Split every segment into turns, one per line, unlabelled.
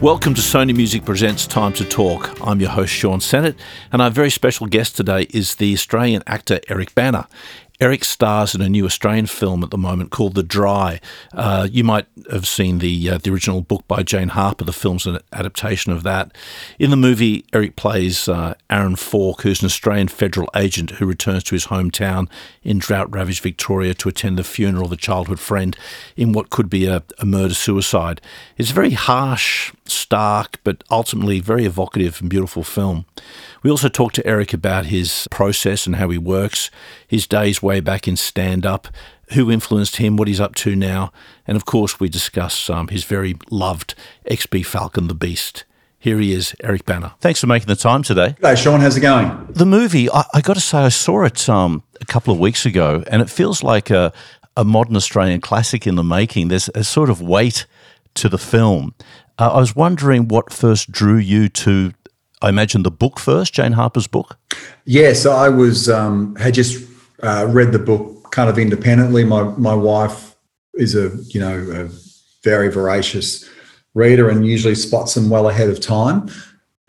Welcome to Sony Music Presents Time to Talk. I'm your host, Sean Sennett, and our very special guest today is the Australian actor Eric Bana. Eric stars in a new Australian film at the moment called The Dry. Uh, you might have seen the uh, the original book by Jane Harper. The film's an adaptation of that. In the movie, Eric plays uh, Aaron Falk, who's an Australian federal agent who returns to his hometown in drought-ravaged Victoria to attend the funeral of a childhood friend in what could be a, a murder-suicide. It's a very harsh, stark, but ultimately very evocative and beautiful film. We also talked to Eric about his process and how he works, his days way back in stand up, who influenced him, what he's up to now, and of course, we discuss um, his very loved XB Falcon the Beast. Here he is, Eric Bana. Thanks for making the time today.
Hey, Sean. How's it going?
The movie, I, I got to say, I saw it um, a couple of weeks ago, and it feels like a, a modern Australian classic in the making. There's a sort of weight to the film. Uh, I was wondering what first drew you to I imagine the book first, Jane Harper's book.
Yes, I was um, had just uh, read the book kind of independently. My my wife is a you know a very voracious reader and usually spots them well ahead of time,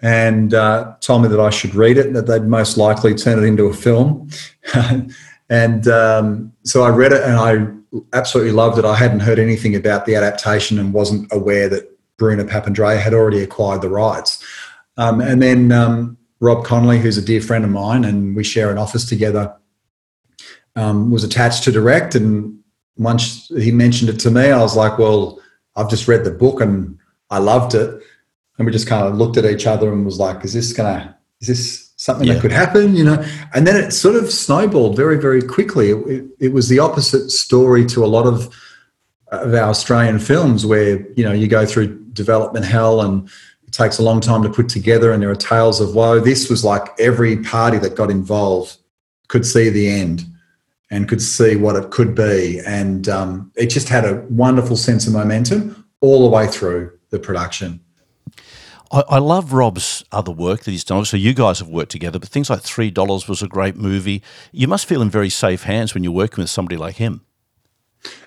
and uh, told me that I should read it. And that they'd most likely turn it into a film, and um, so I read it and I absolutely loved it. I hadn't heard anything about the adaptation and wasn't aware that Bruno Papandrea had already acquired the rights. Um, and then um, Rob Connolly, who's a dear friend of mine, and we share an office together, um, was attached to direct. And once he mentioned it to me, I was like, well, I've just read the book and I loved it. And we just kind of looked at each other and was like, is this going to, is this something yeah. that could happen? You know? And then it sort of snowballed very, very quickly. It, it, it was the opposite story to a lot of, of our Australian films where, you know, you go through development hell and, it takes a long time to put together, and there are tales of woe. This was like every party that got involved could see the end and could see what it could be. And um, it just had a wonderful sense of momentum all the way through the production.
I, I love Rob's other work that he's done. So you guys have worked together, but things like Three Dollars was a great movie. You must feel in very safe hands when you're working with somebody like him.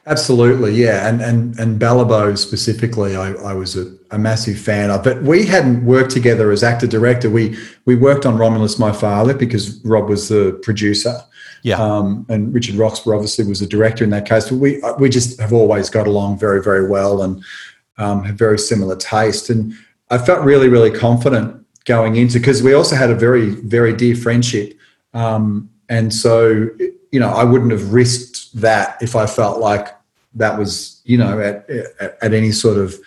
Absolutely, yeah, and and and Balibo specifically, I, I was a, a, massive fan of. But we hadn't worked together as actor director. We we worked on Romulus, my father, because Rob was the producer.
Yeah,
um, and Richard Roxburgh obviously was the director in that case. But we we just have always got along very very well and um, have very similar taste. And I felt really really confident going into because we also had a very very dear friendship. Um, and so you know I wouldn't have risked that if I felt like that was you know at at, at any sort of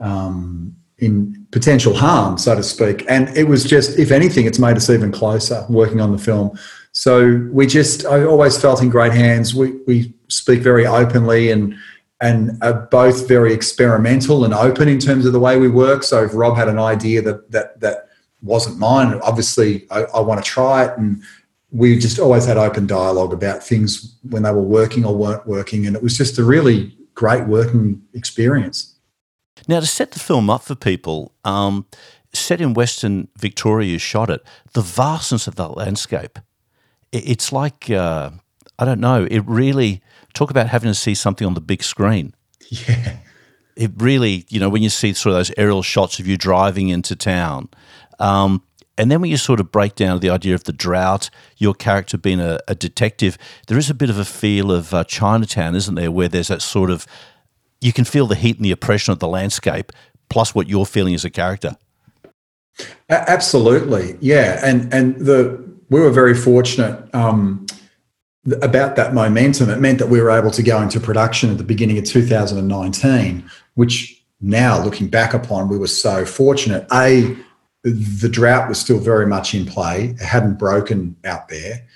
um, in potential harm, so to speak. And it was just, if anything, it's made us even closer working on the film. So we just, I always felt in great hands. We we speak very openly and and are both very experimental and open in terms of the way we work. So if Rob had an idea that that that wasn't mine, obviously I, I want to try it and we just always had open dialogue about things when they were working or weren't working. And it was just a really great working experience.
Now, to set the film up for people, um, set in Western Victoria, you shot it, the vastness of that landscape, it's like, uh, I don't know, it really, talk about having to see something on the big screen.
Yeah.
It really, you know, when you see sort of those aerial shots of you driving into town, um, and then when you sort of break down the idea of the drought, your character being a, a detective, there is a bit of a feel of uh, Chinatown, isn't there, where there's that sort of, you can feel the heat and the oppression of the landscape, plus what you're feeling as a character.
Absolutely, yeah, and and the we were very fortunate um, about that momentum. It meant that we were able to go into production at the beginning of 2019, which now looking back upon, we were so fortunate. A the drought was still very much in play. It hadn't broken out there.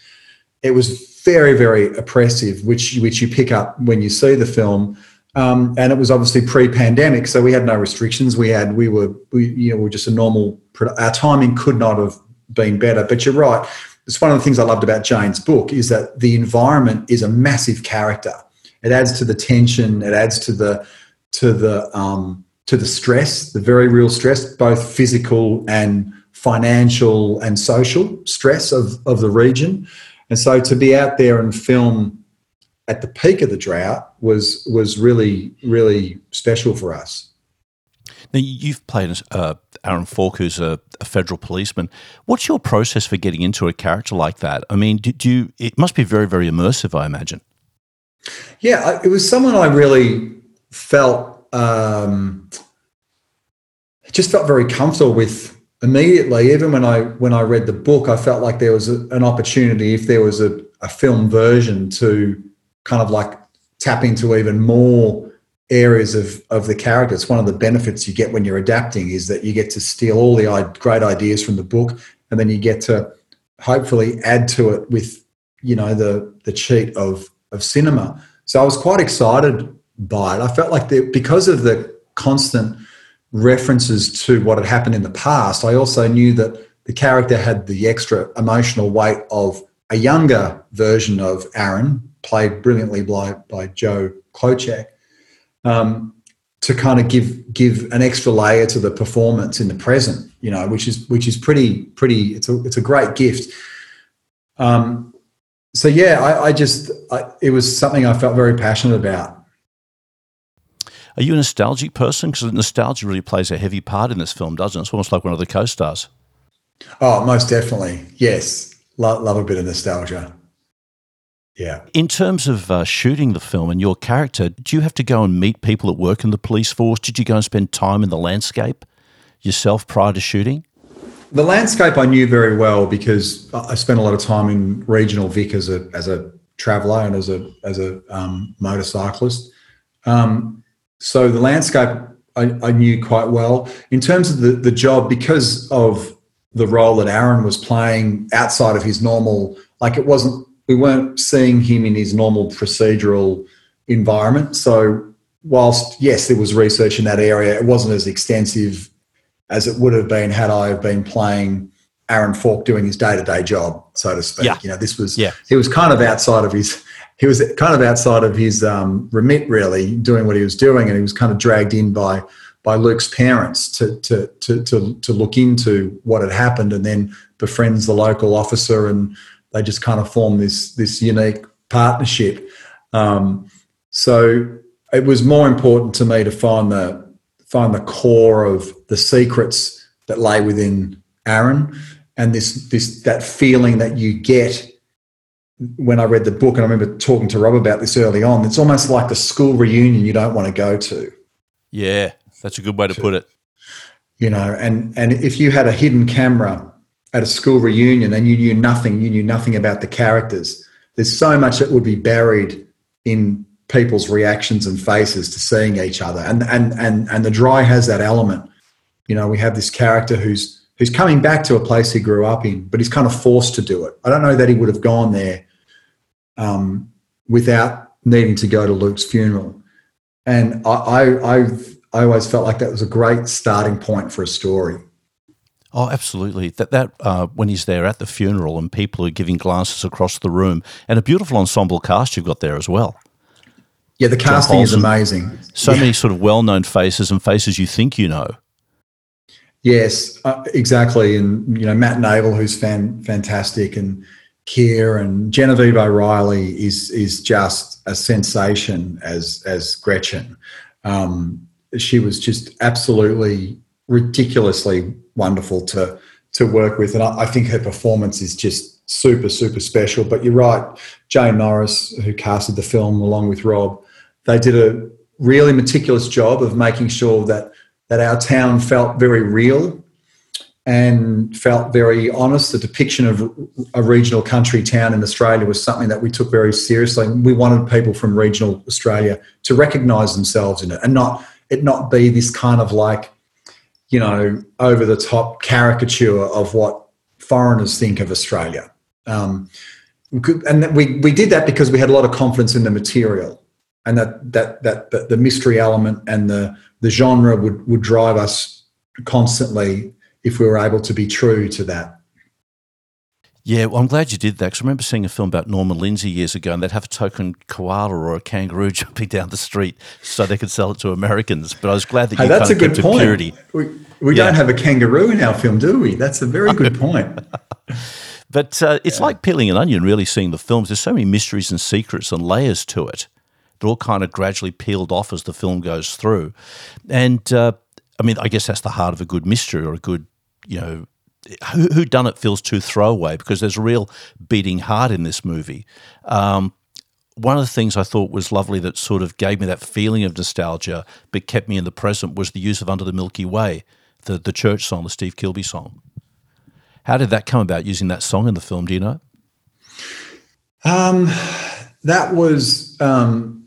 It was very, very oppressive, which which you pick up when you see the film. Um, and it was obviously pre-pandemic, so we had no restrictions. We had we were we you know we were just a normal. Our timing could not have been better. But you're right. It's one of the things I loved about Jane's book is that the environment is a massive character. It adds to the tension. It adds to the to the um, to the stress, the very real stress, both physical and financial and social stress of, of the region. And so to be out there and film at the peak of the drought was was really, really special for us.
Now, you've played uh, Aaron Falk, who's a, a, federal policeman. What's your process for getting into a character like that? I mean, did you? It must be very, very immersive, I imagine.
Yeah, it was someone I really felt um, just felt very comfortable with immediately. Even when I when I read the book, I felt like there was a, an opportunity if there was a, a film version to kind of like tap into even more areas of of the character. It's one of the benefits you get when you're adapting is that you get to steal all the great ideas from the book, and then you get to hopefully add to it with you know the the cheat of of cinema. So I was quite excited by it. I felt like the, because of the constant references to what had happened in the past, I also knew that the character had the extra emotional weight of a younger version of Aaron, played brilliantly by, by Joe Klocek, um, to kind of give give an extra layer to the performance in the present, you know, which is which is pretty pretty. It's a it's a great gift. Um, so yeah, I, I just I, it was something I felt very passionate about.
Are you a nostalgic person? Because nostalgia really plays a heavy part in this film, doesn't it? It's almost like one of the co-stars.
Oh, most definitely. Yes, love, love a bit of nostalgia. Yeah.
In terms of uh, shooting the film and your character, do you have to go and meet people that work in the police force? Did you go and spend time in the landscape yourself prior to shooting?
The landscape I knew very well because I spent a lot of time in regional Vic as a as a traveller and as a as a um, motorcyclist. Um, so the landscape I, I, knew quite well. In terms of the the job, because of the role that Aaron was playing outside of his normal, like it wasn't we weren't seeing him in his normal procedural environment. So, whilst yes, there was research in that area, it wasn't as extensive as it would have been had I been playing Aaron Falk doing his day to day job, so to speak.
Yeah.
You know, this was yeah. he was kind of outside of his he was kind of outside of his um, remit, really, doing what he was doing, and he was kind of dragged in by by Luke's parents to to to to, to look into what had happened, and then befriends the local officer and they just kind of form this this unique partnership. Um, so it was more important to me to find the find the core of the secrets that lay within Aaron and this this that feeling that you get when I read the book and I remember talking to Rob about this early on. It's almost like the school reunion you don't want to go to.
Yeah, that's a good way to put it.
You know, and and if you had a hidden camera at a school reunion and you knew nothing, you knew nothing about the characters. There's so much that would be buried in people's reactions and faces to seeing each other. And and and and the dry has that element. You know, we have this character who's who's coming back to a place he grew up in, but he's kind of forced to do it. I don't know that he would have gone there um, without needing to go to Luke's funeral. And I, I, I've, I always felt like that was a great starting point for a story.
Oh, absolutely. That that uh, when he's there at the funeral and people are giving glances across the room, and a beautiful ensemble cast you've got there as well.
Yeah, the casting is amazing.
So
yeah.
many sort of well-known faces and faces you think you know.
Yes, uh, exactly. And you know Matt Nable, who's fan, fantastic, and Keir and Genevieve O'Reilly is is just a sensation as as Gretchen. Um, she was just absolutely ridiculously wonderful to to work with, and I, I, think her performance is just super super special. But you're right, Jane Norris, who casted the film along with Rob, they did a really meticulous job of making sure that that our town felt very real and felt very honest. The depiction of a regional country town in Australia was something that we took very seriously. We wanted people from regional Australia to recognise themselves in it and not it not be this kind of like you know, over the top caricature of what foreigners think of Australia. Um, and we, we did that because we had a lot of confidence in the material and that, that, that, that the mystery element and the, the genre would, would drive us constantly if we were able to be true to that.
Yeah, well, I'm glad you did that because I remember seeing a film about Norman Lindsay years ago, and they'd have a token koala or a kangaroo jumping down the street so they could sell it to Americans. But I was glad that hey, you that's kind a good point. purity.
We, we yeah. don't have a kangaroo in our film, do we? That's a very good point.
but uh, it's yeah. like peeling an onion, really seeing the films. There's so many mysteries and secrets and layers to it. They're all kind of gradually peeled off as the film goes through. And uh, I mean, I guess that's the heart of a good mystery or a good, you know, who, done it feels too throwaway because there's a real beating heart in this movie. Um, one of the things I thought was lovely that sort of gave me that feeling of nostalgia but kept me in the present was the use of Under the Milky Way, the, the church song, the Steve Kilbey song. How did that come about using that song in the film? Do you know?
Um, that was um,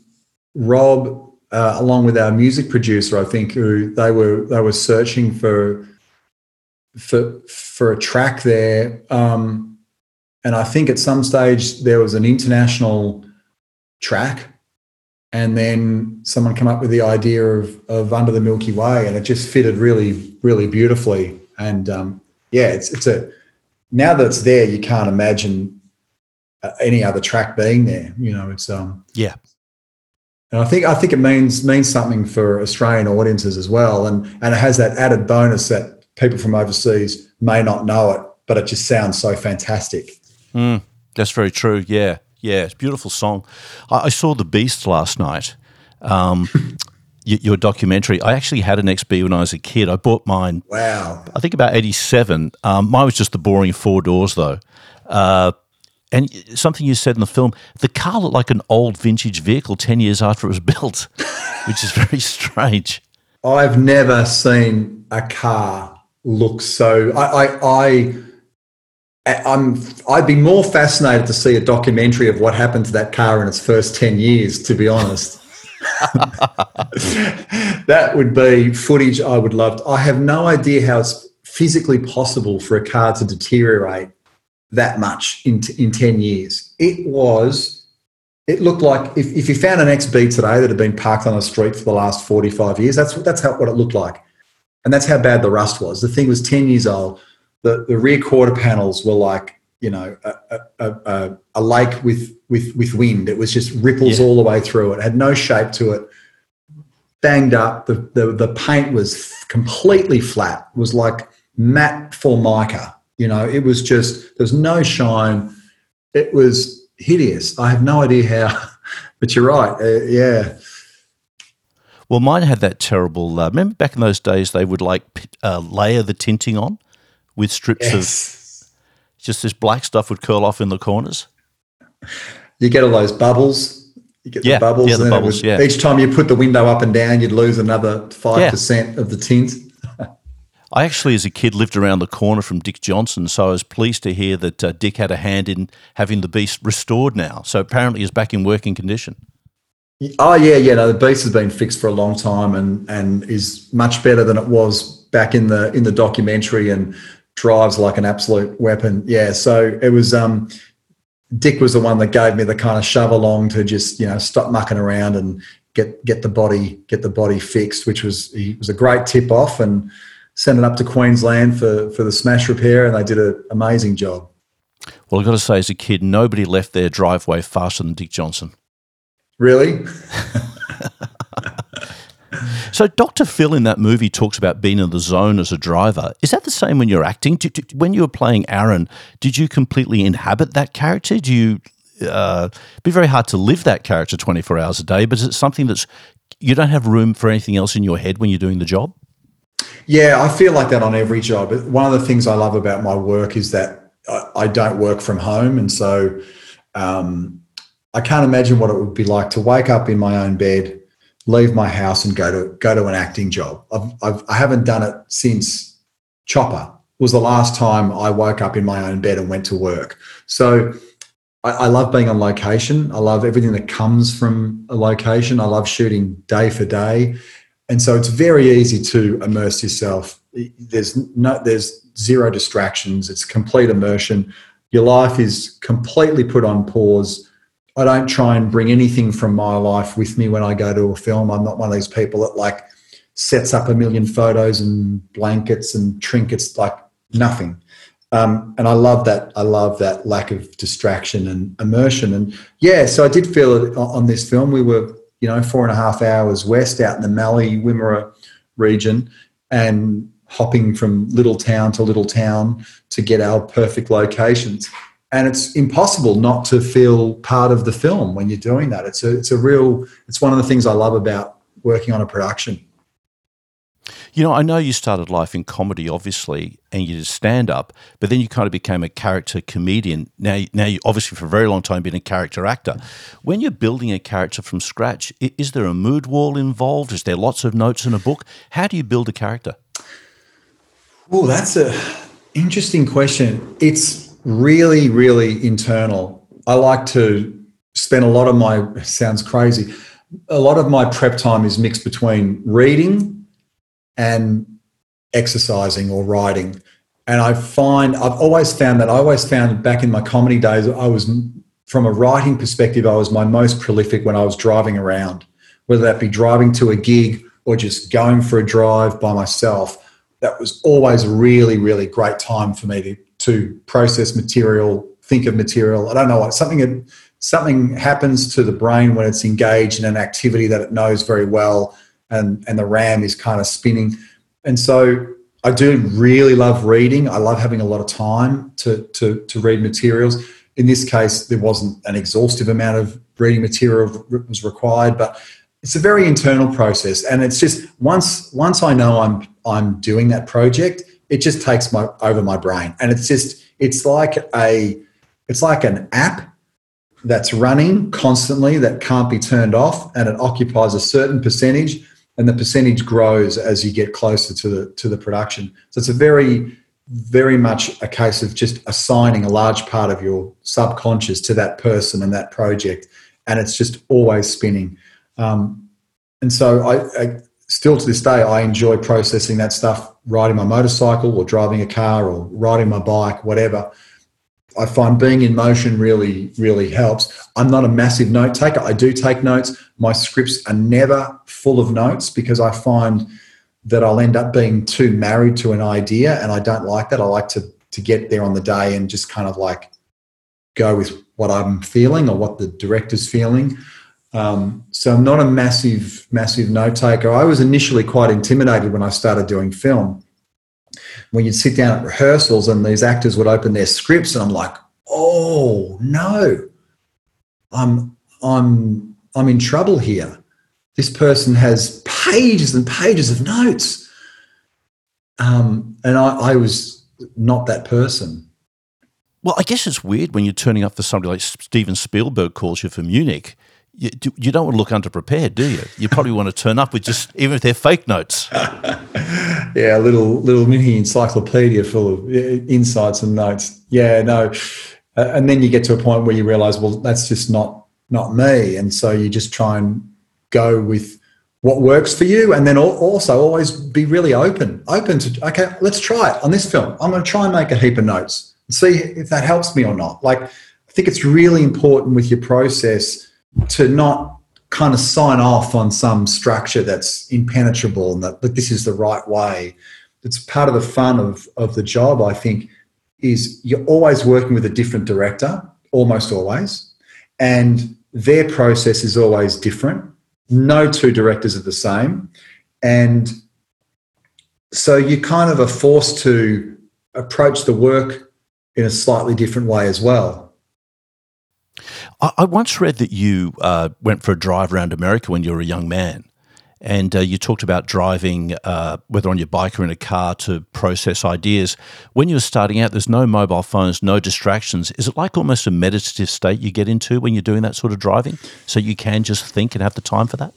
Rob, uh, along with our music producer, I think, who they were they were searching for for for a track there, um, and I think at some stage there was an international track, and then someone came up with the idea of of Under the Milky Way, and it just fitted really really beautifully. And um, yeah, it's it's a now that it's there, you can't imagine uh, any other track being there. You know, it's um
yeah.
And I think I think it means means something for Australian audiences as well, and and it has that added bonus that people from overseas may not know it, but it just sounds so fantastic.
Mm, that's very true. Yeah, yeah, it's a beautiful song. I, I saw The Beast last night. Um, your documentary. I actually had an XB when I was a kid. I bought mine.
Wow.
I think about eighty-seven. Um, mine was just the boring four doors, though. Uh, and something you said in the film, the car looked like an old vintage vehicle 10 years after it was built, which is very strange.
I've never seen a car look so. I, I, I, I'm, I'd be more fascinated to see a documentary of what happened to that car in its first 10 years, to be honest. that would be footage I would love. To, I have no idea how it's physically possible for a car to deteriorate that much in, in 10 years. It was, it looked like if, if you found an XB today that had been parked on a street for the last 45 years, that's, that's how, what it looked like. And that's how bad the rust was. The thing was 10 years old. The, the rear quarter panels were like, you know, a, a, a, a lake with, with, with wind. It was just ripples yeah. all the way through it. it. had no shape to it. Banged up. The, the, the paint was completely flat. It was like matte formica you know, it was just, there was no shine. It was hideous. I have no idea how, but you're right. Uh, yeah.
Well, mine had that terrible. Uh, remember back in those days, they would like uh, layer the tinting on with strips yes. of just this black stuff would curl off in the corners.
You get all those bubbles. You get yeah, the bubbles.
Yeah, the bubbles.
Would,
yeah.
Each time you put the window up and down, you'd lose another five yeah. percent of the tint.
I actually, as a kid, lived around the corner from Dick Johnson, so I was pleased to hear that uh, Dick had a hand in having the beast restored now. So apparently, he's back in working condition.
Oh yeah, yeah. No, the beast has been fixed for a long time and and is much better than it was back in the in the documentary and drives like an absolute weapon. Yeah. So it was. Um, Dick was the one that gave me the kind of shove along to just you know stop mucking around and get get the body get the body fixed, which was he was a great tip off and sent it up to Queensland for, for the smash repair, and they did an amazing job.
Well, I've got to say, as a kid, nobody left their driveway faster than Dick Johnson.
Really?
so, Dr. Phil in that movie talks about being in the zone as a driver. Is that the same when you're acting? Did, when you were playing Aaron, did you completely inhabit that character? Do you uh, be very hard to live that character 24 hours a day, but is it something that's you don't have room for anything else in your head when you're doing the job?
Yeah, I feel like that on every job. One of the things I love about my work is that I, don't work from home, and so um, I can't imagine what it would be like to wake up in my own bed, leave my house, and go to go to an acting job. I've, I've I haven't done it since Chopper was the last time I woke up in my own bed and went to work. So I, I love being on location. I love everything that comes from a location. I love shooting day for day and so it's very easy to immerse yourself. There's no, there's zero distractions. It's complete immersion. Your life is completely put on pause. I don't try and bring anything from my life with me when I go to a film. I'm not one of these people that like sets up a million photos and blankets and trinkets, like nothing. Um, and I love that. I love that lack of distraction and immersion. And yeah, so I did feel it on this film. We were you know, four and a half hours west out in the Mallee Wimmera region and hopping from little town to little town to get our perfect locations. And it's impossible not to feel part of the film when you're doing that. It's a, it's a real, it's one of the things I love about working on a production.
You know, I know you started life in comedy, obviously, and you did stand up, but then you kind of became a character comedian. Now, now you obviously for a very long time been a character actor. When you're building a character from scratch, is there a mood wall involved? Is there lots of notes in a book? How do you build a character?
Oh, that's a interesting question. It's really, really internal. I like to spend a lot of my sounds crazy. A lot of my prep time is mixed between reading and exercising or writing. And I find I've always found that I always found back in my comedy days, I was from a writing perspective, I was my most prolific when I was driving around, whether that be driving to a gig or just going for a drive by myself. That was always a really, really great time for me to, to process material, think of material. I don't know what something something happens to the brain when it's engaged in an activity that it knows very well and and the RAM is kind of spinning. And so I do really love reading. I love having a lot of time to to to read materials. In this case, there wasn't an exhaustive amount of reading material was required, but it's a very internal process, and it's just once once I know I'm I'm doing that project, it just takes my over my brain, and it's just it's like a it's like an app that's running constantly that can't be turned off, and it occupies a certain percentage and the percentage grows as you get closer to the to the production. So it's a very very much a case of just assigning a large part of your subconscious to that person and that project, and it's just always spinning. Um, and so I, I still to this day I enjoy processing that stuff, riding my motorcycle or driving a car or riding my bike, whatever. I find being in motion really, really helps. I'm not a massive note taker. I do take notes. My scripts are never full of notes because I find that I'll end up being too married to an idea, and I don't like that. I like to to get there on the day and just kind of like go with what I'm feeling or what the director's feeling. Um, so I'm not a massive, massive note taker. I was initially quite intimidated when I started doing film when you'd sit down at rehearsals and these actors would open their scripts and I'm like, oh no, I'm I'm I'm in trouble here. This person has pages and pages of notes. Um, and I, I was not that person.
Well, I guess it's weird when you're turning up for somebody like Steven Spielberg calls you for Munich you, you don't want to look underprepared, do you? You probably want to turn up with just even if they're fake notes.
yeah, a little little mini encyclopedia full of insights and notes. Yeah, no, uh, and then you get to a point where you realise, well, that's just not not me, and so you just try and go with what works for you, and then also always be really open, open to okay, let's try it on this film. I'm going to try and make a heap of notes and see if that helps me or not. Like, I think it's really important with your process to not kind of sign off on some structure that's impenetrable and that, that this is the right way. It's part of the fun of, of the job, I think, is you're always working with a different director, almost always, and their process is always different. No two directors are the same. And so you kind of are forced to approach the work in a slightly different way as well.
I, once read that you uh, went for a drive around America when you were a young man. And uh, you talked about driving, uh, whether on your bike or in a car, to process ideas. When you're starting out, there's no mobile phones, no distractions. Is it like almost a meditative state you get into when you're doing that sort of driving? So you can just think and have the time for that?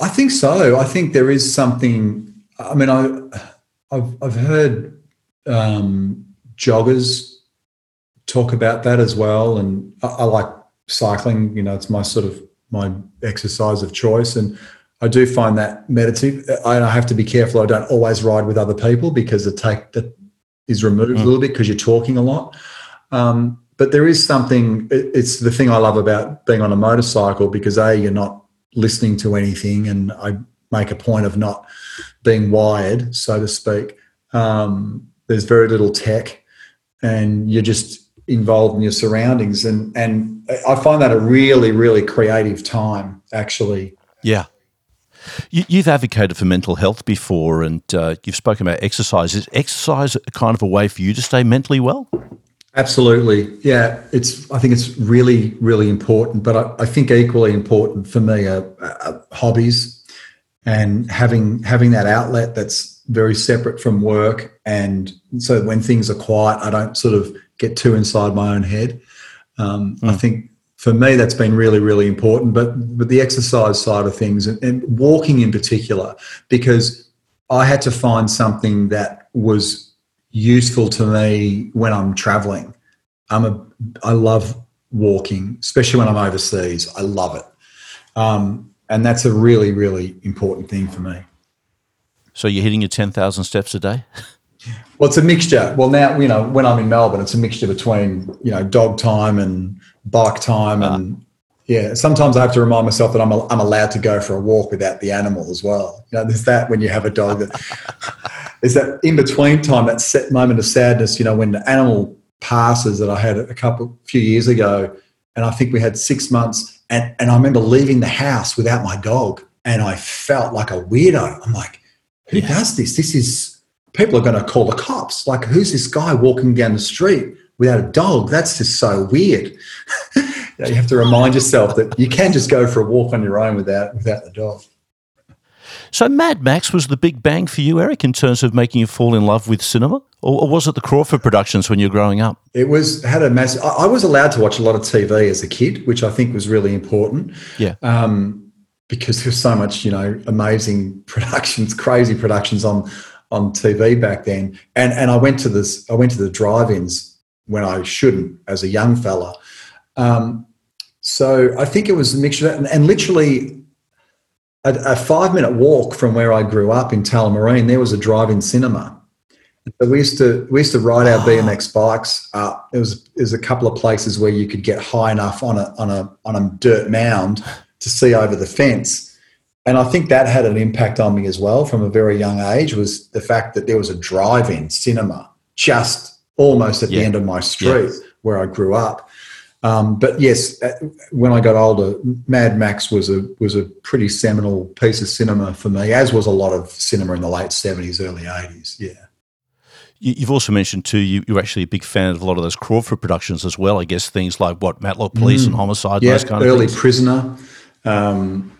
I think so. I think there is something. I mean, I, I've, I've heard um, joggers talk about that as well. And I, I like cycling. You know, it's my sort of my exercise of choice, and I do find that meditative. I have to be careful. I don't always ride with other people because the take that is removed mm. a little bit because you're talking a lot. Um, but there is something. It's the thing I love about being on a motorcycle because a you're not listening to anything, and I make a point of not being wired, so to speak. Um, there's very little tech, and you're just involved in your surroundings. And and I find that a really really creative time actually.
Yeah. You, have advocated for mental health before and uh, you've spoken about exercise. Is exercise kind of a way for you to stay mentally well?
Absolutely. Yeah it's I think it's really really important but I, I think equally important for me are, are hobbies and having having that outlet that's very separate from work. And so when things are quiet i don't sort of get too inside my own head. Um, mm. i hmm. think for me that's been really really important but but the exercise side of things and, and walking in particular because i had to find something that was useful to me when i'm traveling. I'm a i love walking especially when i'm overseas. I love it. Um, and that's a really really important thing for me.
So you're hitting your 10,000 steps a day
well, it's a mixture. Well, now you know when I'm in Melbourne, it's a mixture between you know dog time and bike time, and uh. yeah. Sometimes I have to remind myself that I'm a, I'm allowed to go for a walk without the animal as well. You know, there's that when you have a dog. That there's that in between time, that set moment of sadness. You know, when the animal passes that I had a couple few years ago, and I think we had six months, and and I remember leaving the house without my dog, and I felt like a weirdo. I'm like, who yeah. does this? This is people are going to call the cops. Like, who's this guy walking down the street without a dog? That's just so weird. you, have to remind yourself that you can just go for a walk on your own without without the dog.
So, Mad Max was the big bang for you, Eric, in terms of making you fall in love with cinema, or, or was it the Crawford Productions when you were growing up?
It was had a massive. I, I was allowed to watch a lot of TV as a kid, which I think was really important.
Yeah.
Um, because there's so much, you know, amazing productions, crazy productions on on TV back then, and and I went to this. I went to the drive-ins when I shouldn't as a young fella. Um, so I think it was a mixture, and, and literally a, a five-minute walk from where I grew up in Tullamarine, there was a drive-in cinema. So we used to we used to ride our BMX bikes up. There was there's a couple of places where you could get high enough on a on a on a dirt mound to see over the fence and I think that had an impact on me as well from a very young age was the fact that there was a drive-in cinema just almost at yeah. the end of my street where I grew up. Um, but yes, uh, when I got older, Mad Max was a was a pretty seminal piece of cinema for me, as was a lot of cinema in the late seventies, early eighties. Yeah.
You've also mentioned too. You, are actually a big fan of a lot of those Crawford productions as well. I guess things like what Matlock Police mm. and Homicide, yeah, those kind
of early
things.
Prisoner. Um,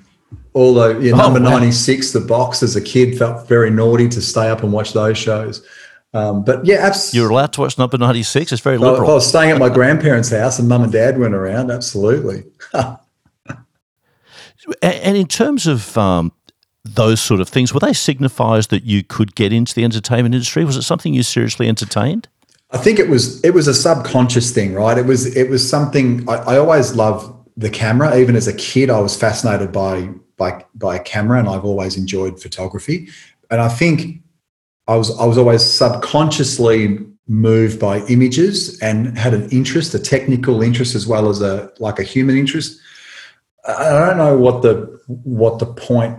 Although, yeah, oh, number wow. 96, the box as a kid felt very naughty to stay up and watch those shows. Um, but yeah,
you're allowed to watch number 96. It's very liberal.
If I was staying at my grandparents' house and mum and dad went around, absolutely.
and in terms of um, those sort of things, were they signifiers that you could get into the entertainment industry? Was it something you seriously entertained?
I think it was it was a subconscious thing, right? It was it was something I, I always loved the camera. Even as a kid, I was fascinated by by by a camera, and I've always enjoyed photography. And I think I was I was always subconsciously moved by images and had an interest, a technical interest as well as a like a human interest. I don't know what the what the point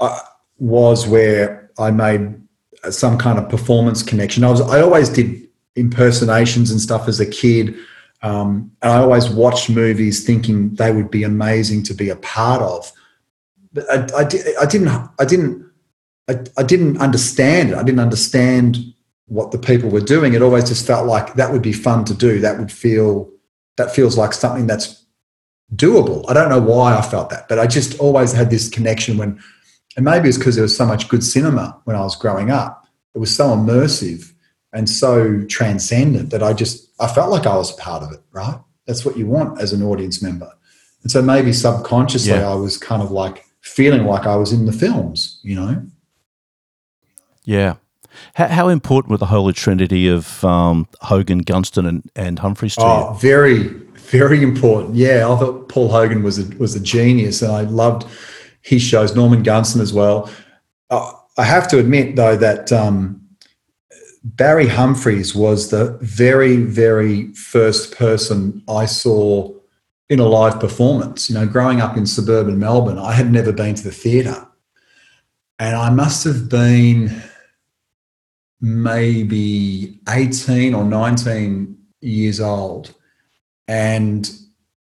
uh, was where I made some kind of performance connection. I was I always did impersonations and stuff as a kid. Um, and I always watched movies thinking they would be amazing to be a part of. I, I, I didn't I didn't I, I didn't understand it. I didn't understand what the people were doing. It always just felt like that would be fun to do. That would feel that feels like something that's doable. I don't know why I felt that, but I just always had this connection when, and maybe it's because there was so much good cinema when I was growing up. It was so immersive and so transcendent that I just I felt like I was a part of it. Right? That's what you want as an audience member. And so maybe subconsciously yeah. I was kind of like feeling like I was in the films, you know?
Yeah. How, how important were the Holy Trinity of um, Hogan, Gunston, and, and Humphries to oh,
you? Very, very important. Yeah, I thought Paul Hogan was a, was a genius, and I loved his shows. Norman Gunston as well. Uh, I have to admit, though, that um, Barry Humphries was the very, very first person I saw in a live performance. You know, growing up in suburban Melbourne, I had never been to the theatre. And I must have been maybe 18 or 19 years old. And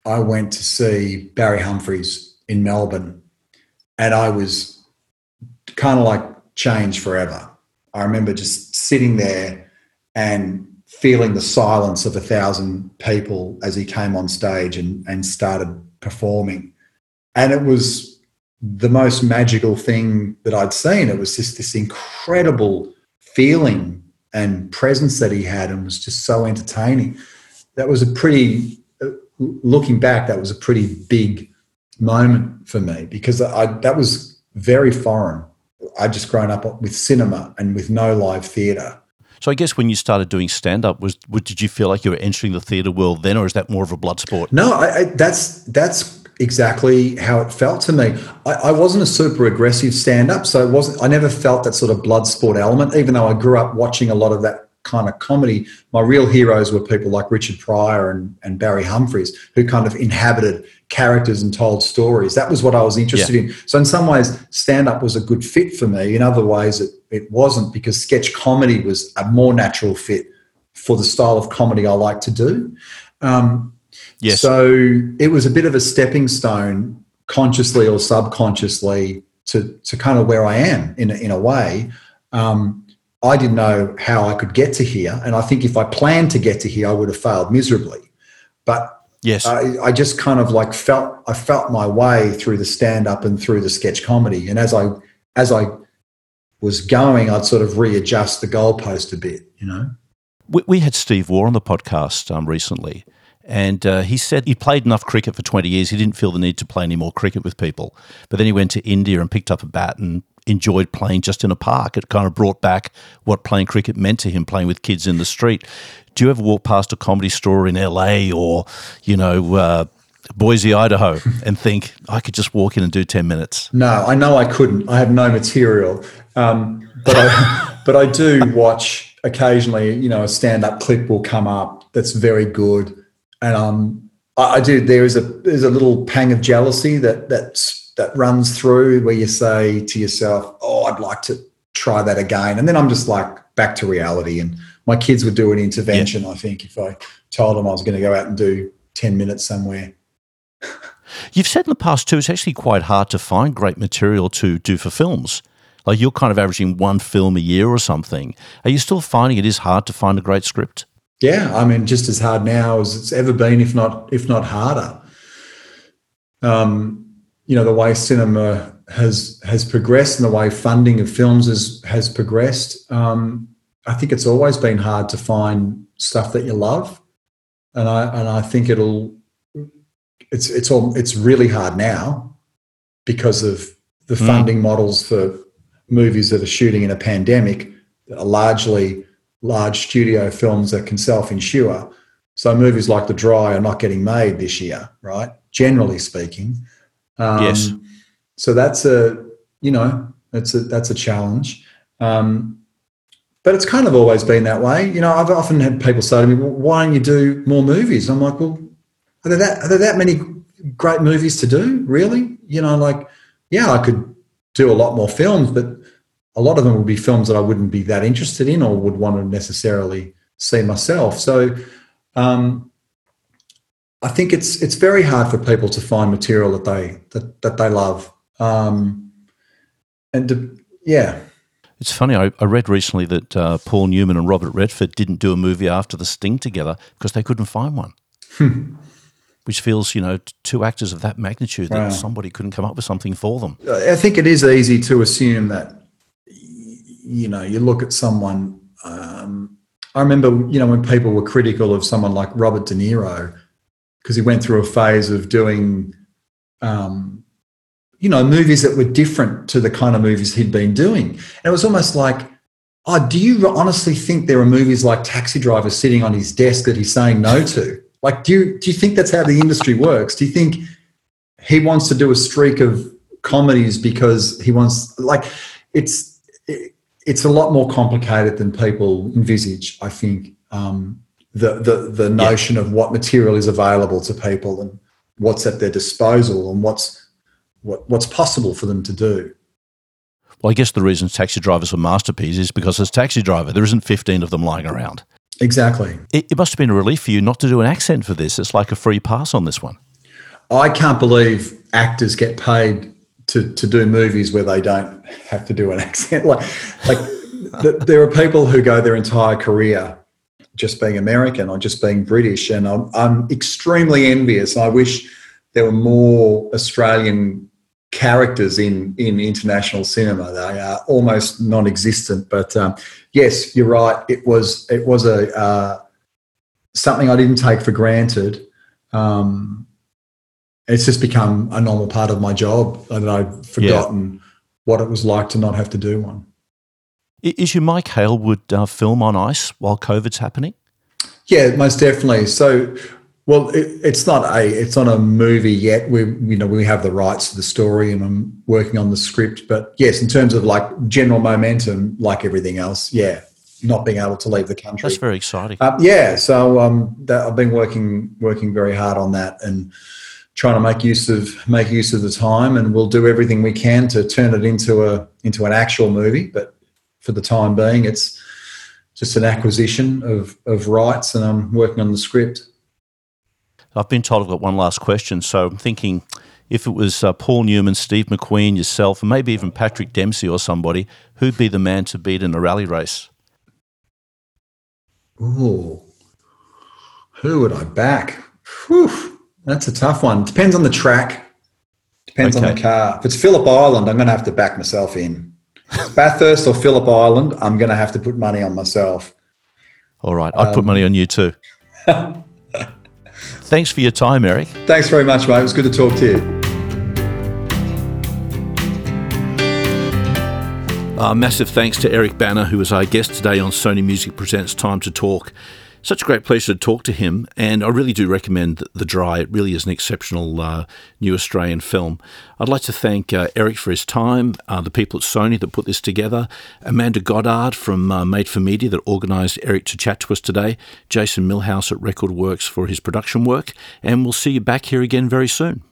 I went to see Barry Humphries in Melbourne. And I was kind of like changed forever. I remember just sitting there and feeling the silence of a thousand people as he came on stage and, and started performing. And it was the most magical thing that I'd seen. It was just this incredible feeling and presence that he had, and was just so entertaining. That was a pretty, looking back, that was a pretty big moment for me because I, that was very foreign. I'd just grown up with cinema and with no live theatre.
So I guess when you started doing stand up, was did you feel like you were entering the theatre world then, or is that more of a blood sport?
No, I, I, that's that's exactly how it felt to me. I, I wasn't a super aggressive stand up, so it wasn't. I never felt that sort of blood sport element, even though I grew up watching a lot of that kind of comedy. My real heroes were people like Richard Pryor and, and Barry Humphries, who kind of inhabited characters and told stories. That was what I was interested yeah. in. So in some ways, stand up was a good fit for me. In other ways, it, it wasn't because sketch comedy was a more natural fit for the style of comedy I like to do. Um, yes. So it was a bit of a stepping stone, consciously or subconsciously, to to kind of where I am in a, in a way. Um, I didn't know how I could get to here, and I think if I planned to get to here, I would have failed miserably. But
Yes.
I, I, just kind of like felt I felt my way through the stand up and through the sketch comedy. And as I as I was going, I'd sort of readjust the goalpost a bit, you know.
We, we had Steve Waugh on the podcast um, recently, and uh, he said he played enough cricket for 20 years. He didn't feel the need to play any more cricket with people. But then he went to India and picked up a bat and enjoyed playing just in a park. It kind of brought back what playing cricket meant to him, playing with kids in the street. Do you ever walk past a comedy store in LA or, you know, uh, Boise, Idaho, and think I could just walk in and do ten minutes?
No, I know I couldn't. I have no material, um, but I, but I do watch occasionally. You know, a stand-up clip will come up that's very good, and um, I, I do. There is a there's a little pang of jealousy that that's that runs through where you say to yourself, "Oh, I'd like to try that again," and then I'm just like back to reality and my kids would do an intervention. Yeah. I think if I told them I was going to go out and do ten minutes somewhere.
You've said in the past too, it's actually quite hard to find great material to do for films. Like you're kind of averaging one film a year or something. Are you still finding it is hard to find a great script?
Yeah, I mean, just as hard now as it's ever been, if not if not harder. Um, you know, the way cinema has has progressed and the way funding of films has has progressed. Um, I think it's always been hard to find stuff that you love, and I and I think it'll it's it's all it's really hard now because of the mm. funding models for movies that are shooting in a pandemic that are largely large studio films that can self-insure. So movies like The Dry are not getting made this year, right? Generally speaking.
Um, yes.
So that's a you know that's a that's a challenge. Um, but it's kind of always been that way. You know, I've often had people say to me, well, why don't you do more movies? I'm like, well, are there that, are there that many great movies to do, really? You know, like, yeah, I could do a lot more films, but a lot of them would be films that I wouldn't be that interested in or would want to necessarily see myself. So, um, I think it's it's very hard for people to find material that they that, that they love, um, and to, yeah,
it's funny, I, I read recently that uh, Paul Newman and Robert Redford didn't do a movie after The Sting together because they couldn't find one. Hmm. Which feels, you know, two actors of that magnitude that somebody couldn't come up with something for them.
I think it is easy to assume that, you know, you look at someone. Um, I remember, you know, when people were critical of someone like Robert De Niro because he went through a phase of doing um, you know, movies that were different to the kind of movies he'd been doing. And it was almost like, oh, do you honestly think there are movies like Taxi Driver sitting on his desk that he's saying no to? Like, do you, do you think that's how the industry works? Do you think he wants to do a streak of comedies because he wants, like, it's, it's a lot more complicated than people envisage, I think. Um, the, the, the notion yeah. of what material is available to people and what's at their disposal and what's what, what's possible for them to do.
Well, I guess the reason Taxi Driver's are masterpieces is because it's Taxi Driver. There isn't 15 of them lying around.
Exactly.
It, it must have been a relief for you not to do an accent for this. It's like a free pass on this one.
I can't believe actors get paid to, to do movies where they don't have to do an accent. Like, like the, there are people who go their entire career just being American or just being British, and I'm, I'm extremely envious. I wish there were more Australian characters in in international cinema. They are almost non-existent. But um, yes, you're right. It was it was a uh, something I didn't take for granted. Um, it's just become a normal part of my job, and I'd forgotten yeah. what it was like to not have to do one.
Is your Mike Hailwood uh, film on ice while COVID's happening?
Yeah, most definitely. So, well, it, it's not a it's not a movie yet. We you know we have the rights to the story, and I'm working on the script. But yes, in terms of like general momentum, like everything else, yeah, not being able to leave the country.
That's very exciting.
Uh, yeah, so um, that, I've been working working very hard on that and trying to make use of make use of the time, and we'll do everything we can to turn it into a into an actual movie. But for the time being, it's just an acquisition of of rights, and I'm working on the script.
I've been told I've got one last question, so I'm thinking if it was uh, Paul Newman, Steve McQueen, yourself, and maybe even Patrick Dempsey or somebody, who'd be the man to beat in a rally race?
Ooh, who would I back? Whew. That's a tough one. Depends on the track. Depends okay. on the car. If it's Phillip Island, I'm going to have to back myself in. Bathurst or Phillip Island, I'm going to have to put money on myself.
All right, I'd um, put money on you too. Thanks for your time, Eric.
Thanks very much, mate. It was good to talk to you.
Uh, massive thanks to Eric Bana, who was our guest today on Sony Music Presents Time to Talk. Such a great pleasure to talk to him, and I really do recommend The Dry. It really is an exceptional uh, new Australian film. I'd like to thank uh, Eric for his time, uh, the people at Sony that put this together, Amanda Goddard from uh, Made for Media that organised Eric to chat to us today, Jason Millhouse at Record Works for his production work, and we'll see you back here again very soon.